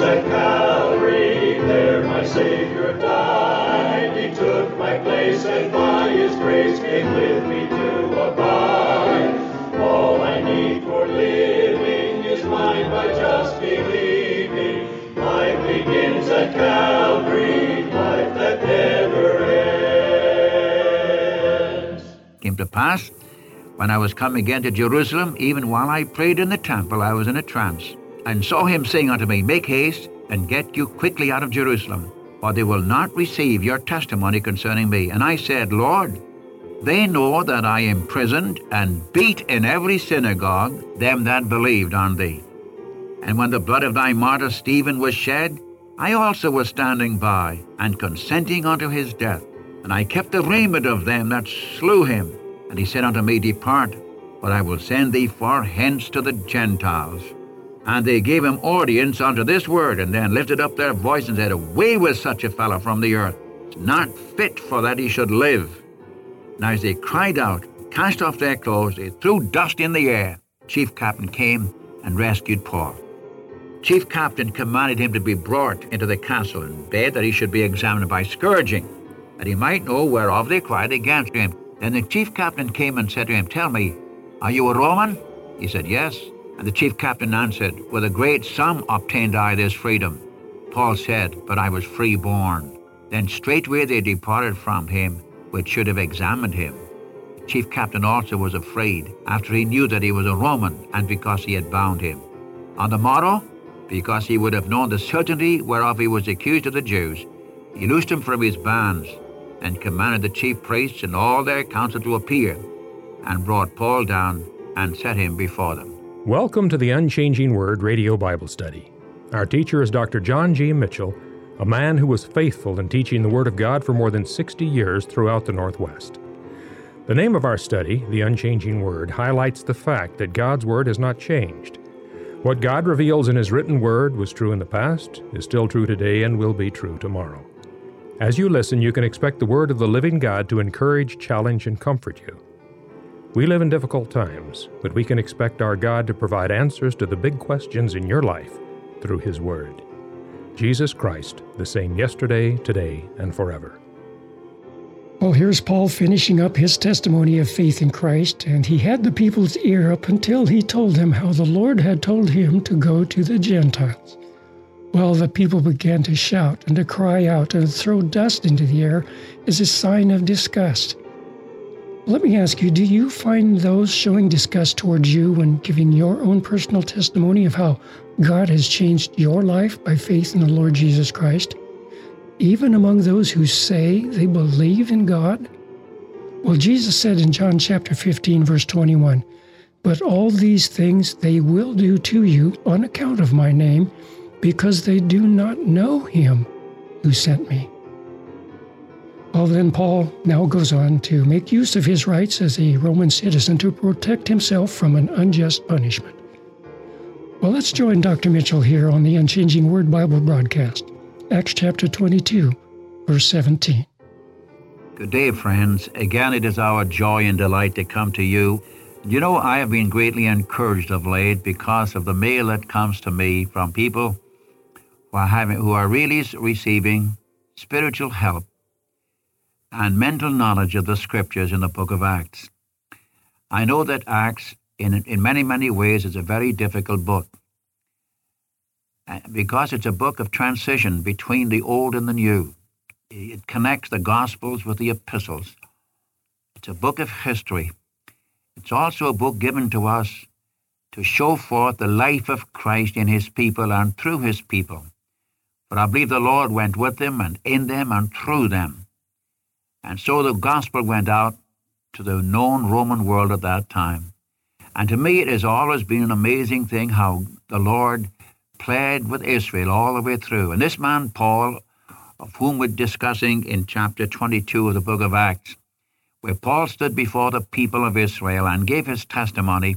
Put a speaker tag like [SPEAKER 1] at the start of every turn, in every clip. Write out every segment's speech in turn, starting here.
[SPEAKER 1] at Calvary, there my Savior died. He took my place, and by His grace came with me to abide. All I need for living is mine by just believing. Life begins at Calvary, life that never ends.
[SPEAKER 2] came to pass when I was come again to Jerusalem, even while I prayed in the temple, I was in a trance, and saw him saying unto me, Make haste, and get you quickly out of Jerusalem, for they will not receive your testimony concerning me. And I said, Lord, they know that I imprisoned and beat in every synagogue them that believed on thee. And when the blood of thy martyr Stephen was shed, I also was standing by, and consenting unto his death. And I kept the raiment of them that slew him. And he said unto me, Depart, for I will send thee far hence to the Gentiles. And they gave him audience unto this word, and then lifted up their voice and said, Away with such a fellow from the earth, it's not fit for that he should live. Now as they cried out, cast off their clothes, they threw dust in the air. Chief captain came and rescued Paul. Chief captain commanded him to be brought into the castle and bade that he should be examined by scourging, that he might know whereof they cried against him. Then the chief captain came and said to him, Tell me, are you a Roman? He said, Yes. And the chief captain answered, With a great sum obtained I this freedom. Paul said, But I was free born. Then straightway they departed from him, which should have examined him. The chief captain also was afraid, after he knew that he was a Roman, and because he had bound him. On the morrow, because he would have known the certainty whereof he was accused of the Jews, he loosed him from his bands, and commanded the chief priests and all their council to appear, and brought Paul down and set him before them.
[SPEAKER 3] Welcome to the Unchanging Word Radio Bible Study. Our teacher is Dr. John G. Mitchell, a man who was faithful in teaching the Word of God for more than 60 years throughout the Northwest. The name of our study, The Unchanging Word, highlights the fact that God's Word has not changed. What God reveals in His written Word was true in the past, is still true today, and will be true tomorrow. As you listen, you can expect the Word of the living God to encourage, challenge, and comfort you. We live in difficult times, but we can expect our God to provide answers to the big questions in your life through His Word. Jesus Christ, the same yesterday, today, and forever.
[SPEAKER 4] Well, here's Paul finishing up his testimony of faith in Christ, and he had the people's ear up until he told them how the Lord had told him to go to the Gentiles. Well, the people began to shout and to cry out and throw dust into the air as a sign of disgust. Let me ask you do you find those showing disgust towards you when giving your own personal testimony of how God has changed your life by faith in the Lord Jesus Christ? Even among those who say they believe in God? Well, Jesus said in John chapter 15, verse 21, But all these things they will do to you on account of my name, because they do not know him who sent me. Well, then Paul now goes on to make use of his rights as a Roman citizen to protect himself from an unjust punishment. Well, let's join Dr. Mitchell here on the Unchanging Word Bible broadcast, Acts chapter 22, verse 17.
[SPEAKER 2] Good day, friends. Again, it is our joy and delight to come to you. You know, I have been greatly encouraged of late because of the mail that comes to me from people who are, having, who are really receiving spiritual help and mental knowledge of the scriptures in the book of Acts. I know that Acts, in, in many, many ways, is a very difficult book uh, because it's a book of transition between the old and the new. It connects the Gospels with the epistles. It's a book of history. It's also a book given to us to show forth the life of Christ in his people and through his people. For I believe the Lord went with them and in them and through them. And so the gospel went out to the known Roman world at that time. And to me, it has always been an amazing thing how the Lord played with Israel all the way through. And this man, Paul, of whom we're discussing in chapter 22 of the book of Acts, where Paul stood before the people of Israel and gave his testimony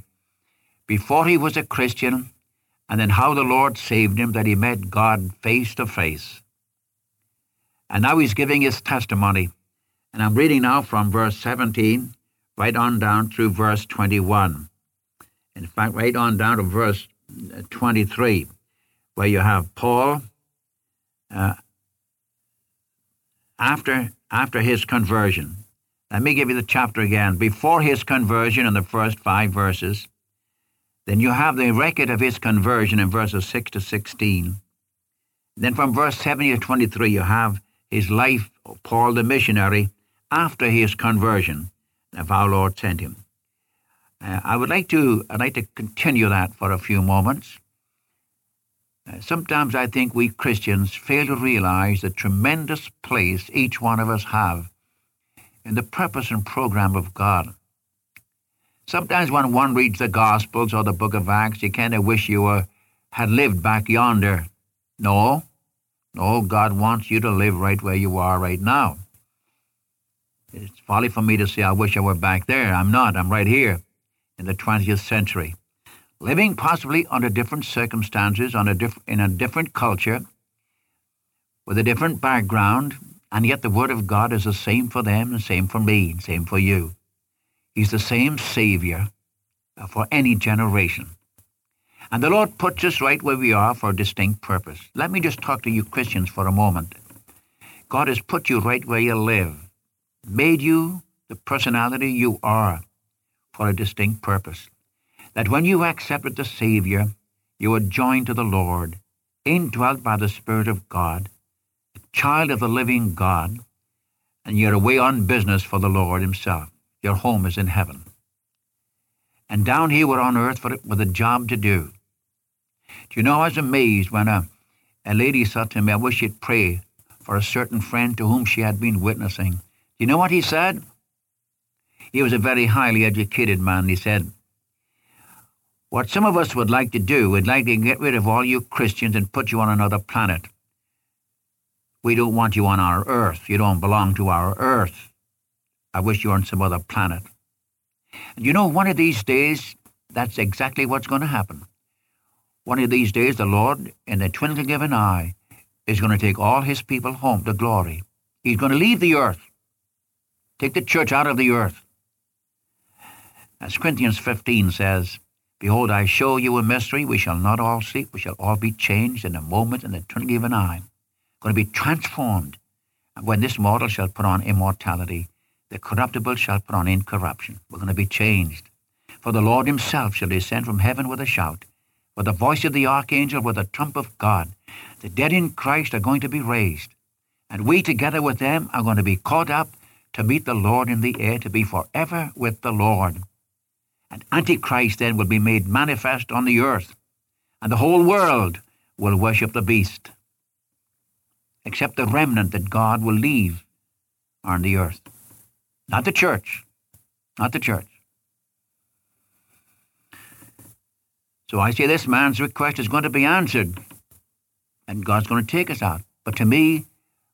[SPEAKER 2] before he was a Christian, and then how the Lord saved him, that he met God face to face. And now he's giving his testimony. And I'm reading now from verse 17 right on down through verse 21. In fact, right on down to verse 23. where you have Paul uh, after, after his conversion. Let me give you the chapter again. Before his conversion in the first five verses, then you have the record of his conversion in verses 6 to 16. Then from verse 70 to 23, you have his life, Paul the missionary, after his conversion, if our Lord sent him. Uh, I would like to I'd like to continue that for a few moments. Uh, sometimes I think we Christians fail to realize the tremendous place each one of us have in the purpose and program of God. Sometimes when one reads the Gospels or the book of Acts, you kind of wish you were, had lived back yonder. No, no, God wants you to live right where you are right now. It's folly for me to say, I wish I were back there. I'm not. I'm right here in the 20th century, living possibly under different circumstances, on a diff- in a different culture, with a different background, and yet the Word of God is the same for them and same for me and same for you. He's the same Savior for any generation. And the Lord puts us right where we are for a distinct purpose. Let me just talk to you Christians for a moment. God has put you right where you live, made you the personality you are for a distinct purpose. That when you accepted the Savior, you were joined to the Lord, indwelt by the Spirit of God, a child of the living God, and you're away on business for the Lord himself. Your home is in heaven. And down here we're on earth for, with a job to do. Do you know, I was amazed when a, a lady said to me, I wish you'd pray for a certain friend to whom she had been witnessing. You know what he said? He was a very highly educated man. He said, What some of us would like to do, we'd like to get rid of all you Christians and put you on another planet. We don't want you on our earth. You don't belong to our earth. I wish you were on some other planet. And you know, one of these days, that's exactly what's going to happen. One of these days, the Lord, in the twinkling of an eye, is going to take all his people home to glory. He's going to leave the earth, take the church out of the earth. As Corinthians 15 says, Behold, I show you a mystery. We shall not all sleep. We shall all be changed in a moment, in the twinkling of an eye. Going to be transformed. And when this mortal shall put on immortality, the corruptible shall put on incorruption. We're going to be changed. For the Lord himself shall descend from heaven with a shout, with the voice of the archangel, with the trump of God. The dead in Christ are going to be raised. And we together with them are going to be caught up to meet the Lord in the air, to be forever with the Lord. And Antichrist then will be made manifest on the earth, and the whole world will worship the beast, except the remnant that God will leave on the earth. Not the church. Not the church. So I say this man's request is going to be answered, and God's going to take us out. But to me,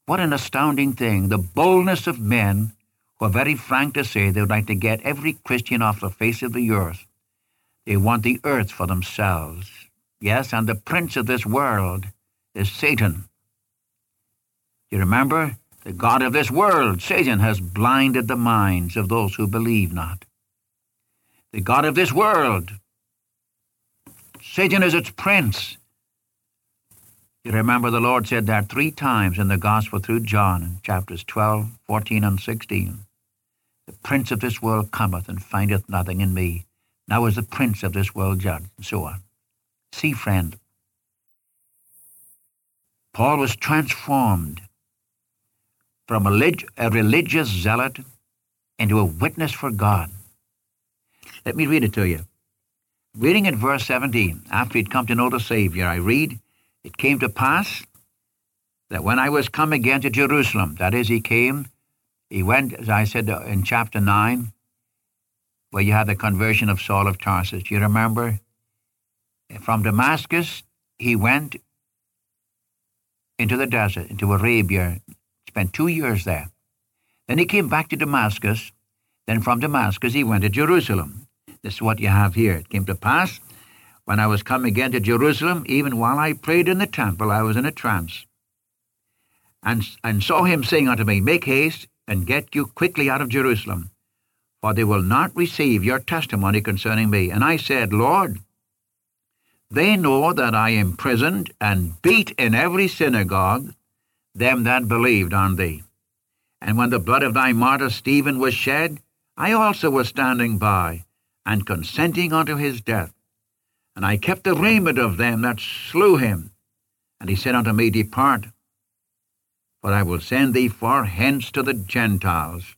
[SPEAKER 2] what an astounding thing. The boldness of men who are very frank to say they would like to get every Christian off the face of the earth. They want the earth for themselves. Yes, and the prince of this world is Satan. You remember? The God of this world, Satan, has blinded the minds of those who believe not. The God of this world, Satan is its prince. You remember the Lord said that three times in the Gospel through John in chapters 12, 14, and 16. The prince of this world cometh and findeth nothing in me. Now is the prince of this world judged, and so on. See, friend, Paul was transformed from a, religious zealot into a witness for God. Let me read it to you. Reading in verse 17, after he'd come to know the Savior, I read, It came to pass that when I was come again to Jerusalem, that is, he came he went, as I said in chapter 9, where you had the conversion of Saul of Tarsus. You remember? From Damascus, he went into the desert, into Arabia, spent two years there. Then he came back to Damascus. Then from Damascus, he went to Jerusalem. This is what you have here. It came to pass, when I was come again to Jerusalem, even while I prayed in the temple, I was in a trance, and, and saw him saying unto me, Make haste, and get you quickly out of Jerusalem, for they will not receive your testimony concerning me. And I said, Lord, They know that I imprisoned and beat in every synagogue them that believed on thee. And when the blood of thy martyr Stephen was shed, I also was standing by, and consenting unto his death. And I kept the raiment of them that slew him. And he said unto me, Depart, for I will send thee far hence to the Gentiles.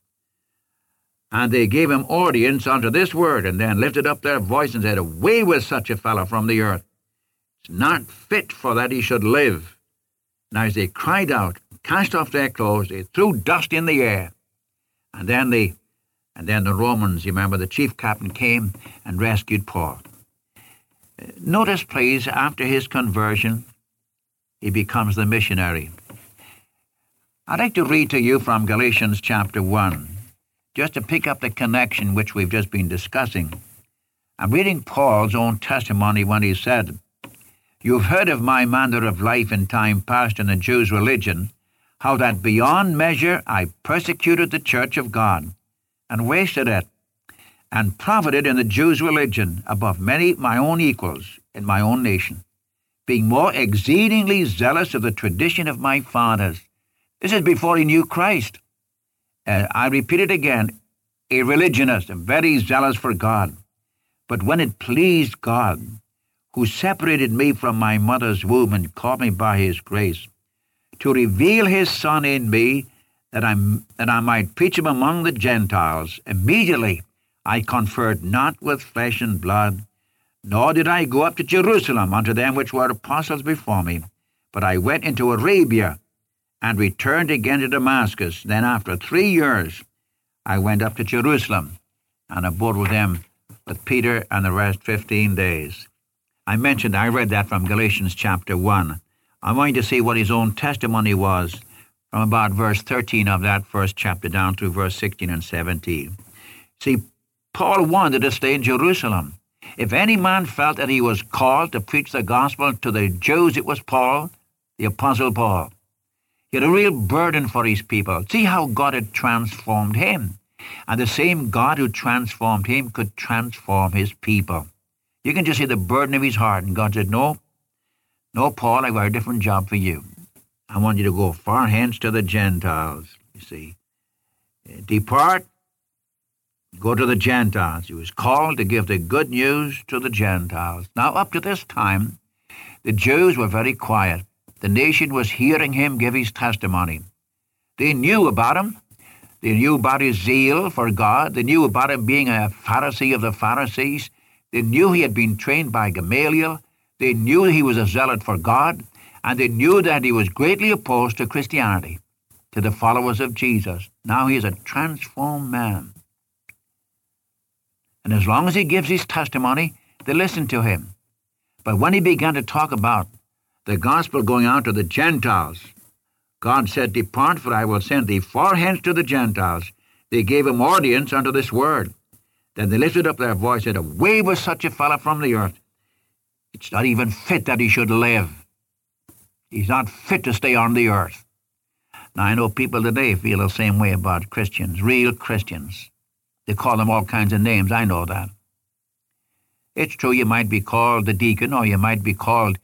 [SPEAKER 2] And they gave him audience unto this word, and then lifted up their voice and said, Away with such a fellow from the earth. It's not fit for that he should live. Now as they cried out, cast off their clothes, they threw dust in the air. And then the and then the Romans, you remember, the chief captain came and rescued Paul. Notice, please, after his conversion, he becomes the missionary. I'd like to read to you from Galatians chapter 1, just to pick up the connection which we've just been discussing. I'm reading Paul's own testimony when he said, You've heard of my manner of life in time past in the Jews' religion, how that beyond measure I persecuted the church of God, and wasted it, and profited in the Jews' religion above many my own equals in my own nation, being more exceedingly zealous of the tradition of my fathers. This is before he knew Christ. Uh, I repeat it again, a religionist, and very zealous for God. But when it pleased God, who separated me from my mother's womb and called me by his grace, to reveal his Son in me, that, i that I might preach him among the Gentiles. Immediately I conferred not with flesh and blood, nor did I go up to Jerusalem unto them which were apostles before me, but I went into Arabia, and returned again to Damascus. Then after three years I went up to Jerusalem, and abode with them with Peter and the rest fifteen days. I mentioned, I read that from Galatians chapter 1. I'm going to see what his own testimony was from about verse 13 of that first chapter down to verse 16 and 17. See, Paul wanted to stay in Jerusalem. If any man felt that he was called to preach the gospel to the Jews, it was Paul, the Apostle Paul. He had a real burden for his people. See how God had transformed him. And the same God who transformed him could transform his people. You can just see the burden of his heart. And God said, No, no, Paul, I've got a different job for you. I want you to go far hence to the Gentiles, you see. Depart, go to the Gentiles. He was called to give the good news to the Gentiles. Now, up to this time, the Jews were very quiet. The nation was hearing him give his testimony. They knew about him. They knew about his zeal for God. They knew about him being a Pharisee of the Pharisees. They knew he had been trained by Gamaliel. They knew he was a zealot for God. And they knew that he was greatly opposed to Christianity, to the followers of Jesus. Now he is a transformed man. And as long as he gives his testimony, they listen to him. But when he began to talk about the gospel going out to the Gentiles, God said, Depart, for I will send thee far hence to the Gentiles. They gave him audience unto this word. Then they lifted up their voice and said, Away with such a fellow from the earth. It's not even fit that he should live. He's not fit to stay on the earth. Now, I know people today feel the same way about Christians, real Christians. They call them all kinds of names. I know that. It's true you might be called the deacon or you might be called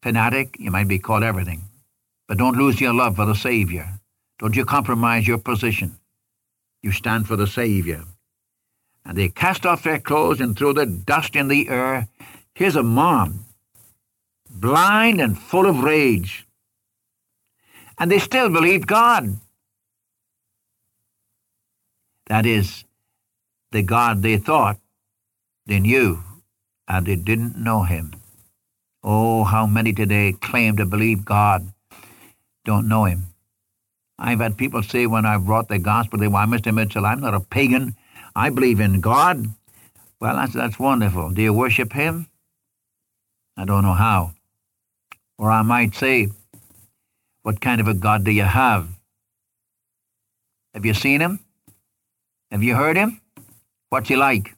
[SPEAKER 2] fanatic. You might be called everything. But don't lose your love for the Savior. Don't you compromise your position. You stand for the Savior. And they cast off their clothes and threw the dust in the air. Here's a mob, blind and full of rage. And they still believed God. That is, the God they thought they knew, and they didn't know him. Oh, how many today claim to believe God, don't know him. I've had people say when I've brought the gospel, they, why, Mr. Mitchell, I'm not a pagan. I believe in God. Well, that's, that's wonderful. Do you worship him? I don't know how. Or I might say, what kind of a God do you have? Have you seen him? Have you heard him? What's he like?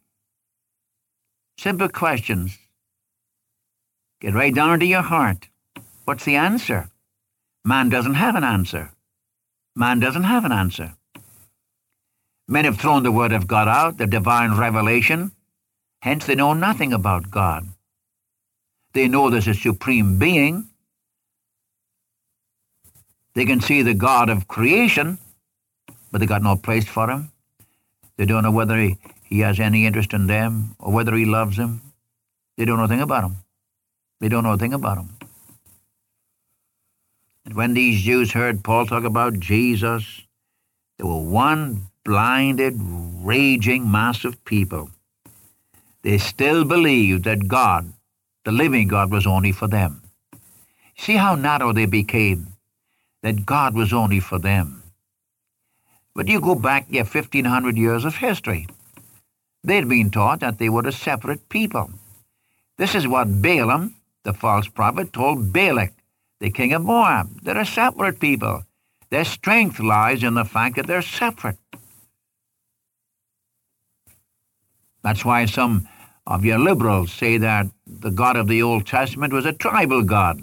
[SPEAKER 2] Simple questions. Get right down to your heart. What's the answer? Man doesn't have an answer. Man doesn't have an answer. Men have thrown the Word of God out, the divine revelation. Hence they know nothing about God. They know there's a supreme being. They can see the God of creation, but they got no place for him. They don't know whether he, he has any interest in them or whether he loves them. They don't know a thing about him. They don't know a thing about him. And when these Jews heard Paul talk about Jesus, they were one blinded, raging mass of people. They still believed that God, the living God, was only for them. See how narrow they became, that God was only for them. But you go back yeah, 1,500 years of history. They'd been taught that they were a separate people. This is what Balaam, the false prophet, told Balak, the king of Moab. They're a separate people. Their strength lies in the fact that they're separate. That's why some of your liberals say that the God of the Old Testament was a tribal God.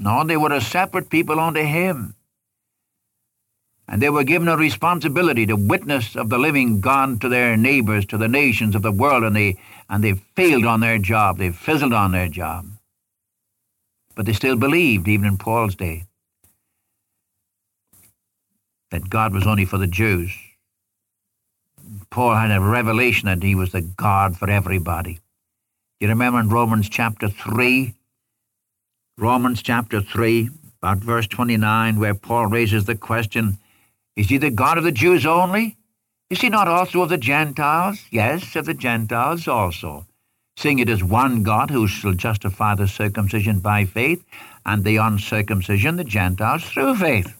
[SPEAKER 2] No, they were a separate people unto him. And they were given a responsibility to witness of the living God to their neighbors, to the nations of the world, and they, and they failed on their job. They fizzled on their job. But they still believed, even in Paul's day, that God was only for the Jews. Paul had a revelation that he was the God for everybody. You remember in Romans chapter 3? Romans chapter 3, about verse 29, where Paul raises the question, Is he the God of the Jews only? Is he not also of the Gentiles? Yes, of the Gentiles also. Seeing it is one God who shall justify the circumcision by faith, and the uncircumcision, the Gentiles, through faith.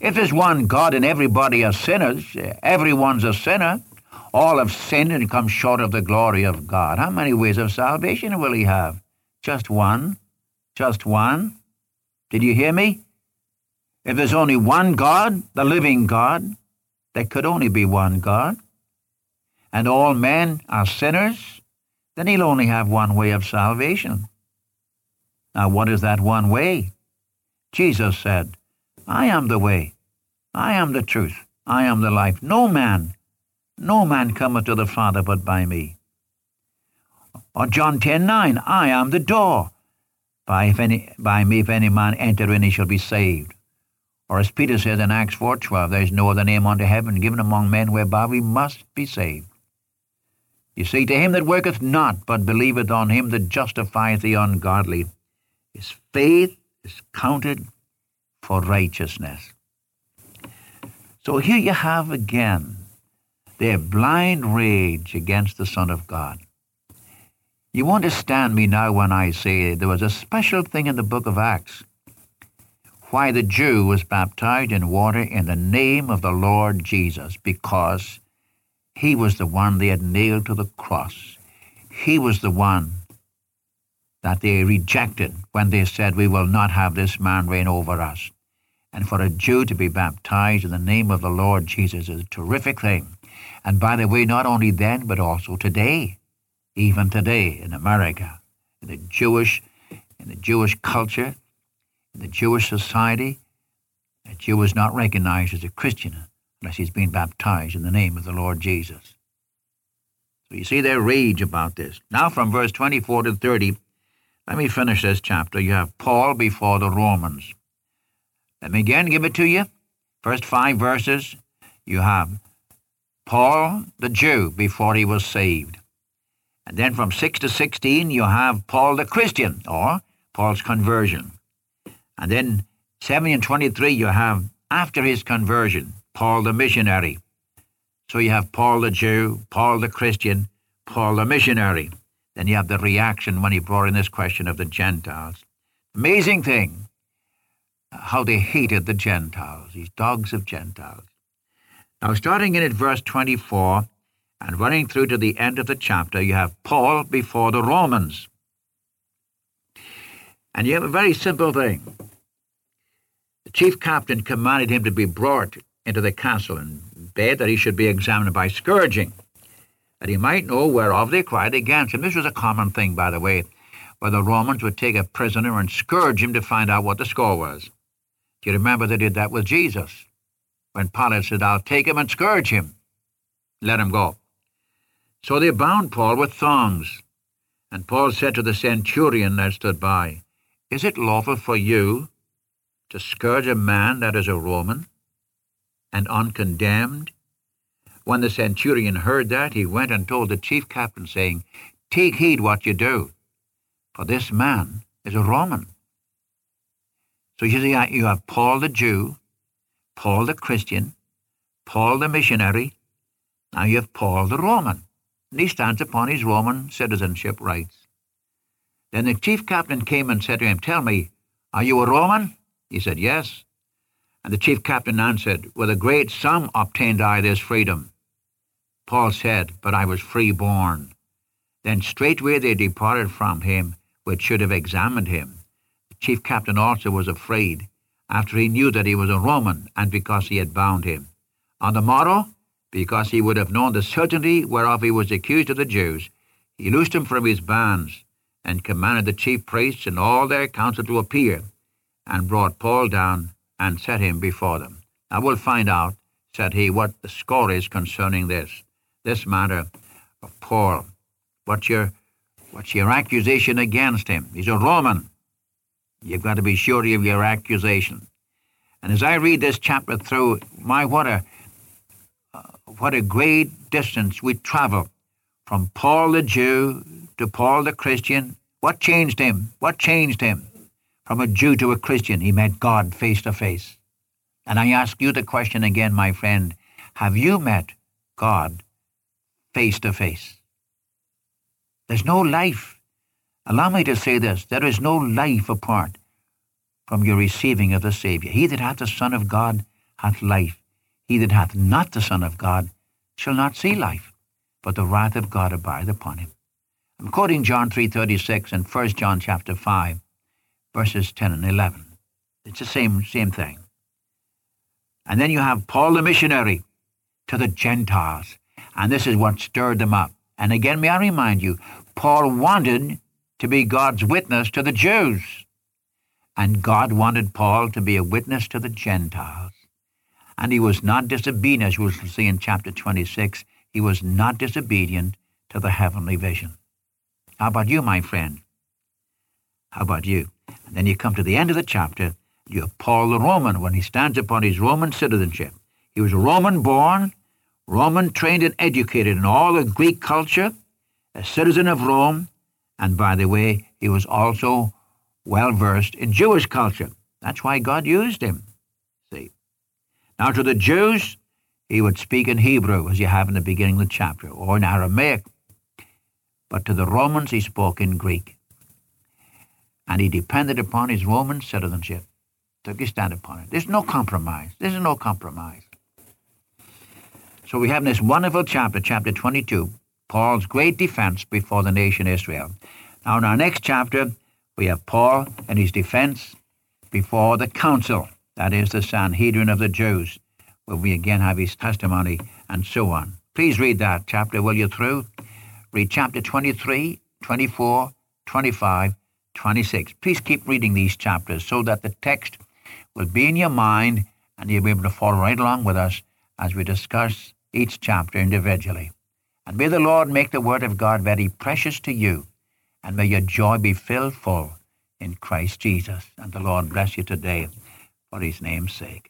[SPEAKER 2] If there's one God and everybody are sinners, everyone's a sinner, all have sinned and come short of the glory of God. How many ways of salvation will he have? Just one? Just one? Did you hear me? If there's only one God, the living God, there could only be one God, and all men are sinners, then he'll only have one way of salvation. Now, what is that one way? Jesus said, I am the way. I am the truth. I am the life. No man, no man cometh to the Father but by me. Or John 10, 9, I am the door. By, if any, by me, if any man enter in, he shall be saved. Or as Peter says in Acts 4.12, there is no other name under heaven given among men whereby we must be saved. You see, to him that worketh not, but believeth on him that justifieth the ungodly, his faith is counted for righteousness. So here you have again their blind rage against the Son of God. You understand me now when I say there was a special thing in the book of Acts why the Jew was baptized in water in the name of the Lord Jesus, because he was the one they had nailed to the cross. He was the one that they rejected when they said, We will not have this man reign over us. And for a Jew to be baptized in the name of the Lord Jesus is a terrific thing. And by the way, not only then, but also today, even today in America, in the Jewish, in the Jewish culture, the Jewish society, a Jew is not recognized as a Christian unless he's been baptized in the name of the Lord Jesus. So you see their rage about this. Now from verse 24 to 30, let me finish this chapter. You have Paul before the Romans. Let me again give it to you. First five verses, you have Paul the Jew before he was saved. And then from 6 to 16, you have Paul the Christian, or Paul's conversion. And then 7 and 23, you have after his conversion, Paul the missionary. So you have Paul the Jew, Paul the Christian, Paul the missionary. Then you have the reaction when he brought in this question of the Gentiles. Amazing thing, how they hated the Gentiles, these dogs of Gentiles. Now, starting in at verse 24 and running through to the end of the chapter, you have Paul before the Romans. And you have a very simple thing. The chief captain commanded him to be brought into the castle and bade that he should be examined by scourging that he might know whereof they cried against him. This was a common thing, by the way, where the Romans would take a prisoner and scourge him to find out what the score was. Do you remember they did that with Jesus? When Pilate said, I'll take him and scourge him. Let him go. So they bound Paul with thongs And Paul said to the centurion that stood by, Is it lawful for you to scourge a man that is a Roman and uncondemned? When the centurion heard that, he went and told the chief captain, saying, Take heed what you do, for this man is a Roman. So you see, uh, you have Paul the Jew, Paul the Christian, Paul the missionary, now you have Paul the Roman, and he stands upon his Roman citizenship rights. Then the chief captain came and said to him, Tell me, are you a Roman? He said, Yes. And the chief captain answered, With a great sum obtained I this freedom. Paul said, But I was free born. Then straightway they departed from him, which should have examined him. The chief captain also was afraid, after he knew that he was a Roman, and because he had bound him. On the morrow, because he would have known the certainty whereof he was accused of the Jews, he loosed him from his bands, and commanded the chief priests and all their council to appear, and brought Paul down and set him before them. I will find out, said he, what the score is concerning this, this matter of Paul. What's your, what's your accusation against him? He's a Roman. You've got to be sure of your accusation. And as I read this chapter through, my, what a, uh, what a great distance we travel from Paul the Jew to Paul the Christian. What changed him? What changed him? From a Jew to a Christian, he met God face to face. And I ask you the question again, my friend have you met God face to face? There's no life. Allow me to say this there is no life apart from your receiving of the Saviour. He that hath the Son of God hath life. He that hath not the Son of God shall not see life, but the wrath of God abide upon him. I'm quoting John 3.36 and 1 John chapter 5, verses 10 and 11. It's the same, same thing. And then you have Paul the missionary to the Gentiles. And this is what stirred them up. And again, may I remind you, Paul wanted to be God's witness to the Jews. And God wanted Paul to be a witness to the Gentiles. And he was not disobedient, as we'll see in chapter 26. He was not disobedient to the heavenly vision. How about you, my friend? How about you? And then you come to the end of the chapter. You have Paul the Roman when he stands upon his Roman citizenship. He was Roman born, Roman trained and educated in all the Greek culture, a citizen of Rome, and by the way, he was also well versed in Jewish culture. That's why God used him. See. Now to the Jews, he would speak in Hebrew, as you have in the beginning of the chapter, or in Aramaic. But to the Romans, he spoke in Greek. And he depended upon his Roman citizenship. Took his stand upon it. There's no compromise. There's no compromise. So we have this wonderful chapter, chapter 22, Paul's great defense before the nation Israel. Now, in our next chapter, we have Paul and his defense before the council, that is, the Sanhedrin of the Jews, where we again have his testimony and so on. Please read that chapter, will you, through? Read chapter 23, 24, 25, 26. Please keep reading these chapters so that the text will be in your mind and you'll be able to follow right along with us as we discuss each chapter individually. And may the Lord make the Word of God very precious to you, and may your joy be filled full in Christ Jesus. And the Lord bless you today for his name's sake.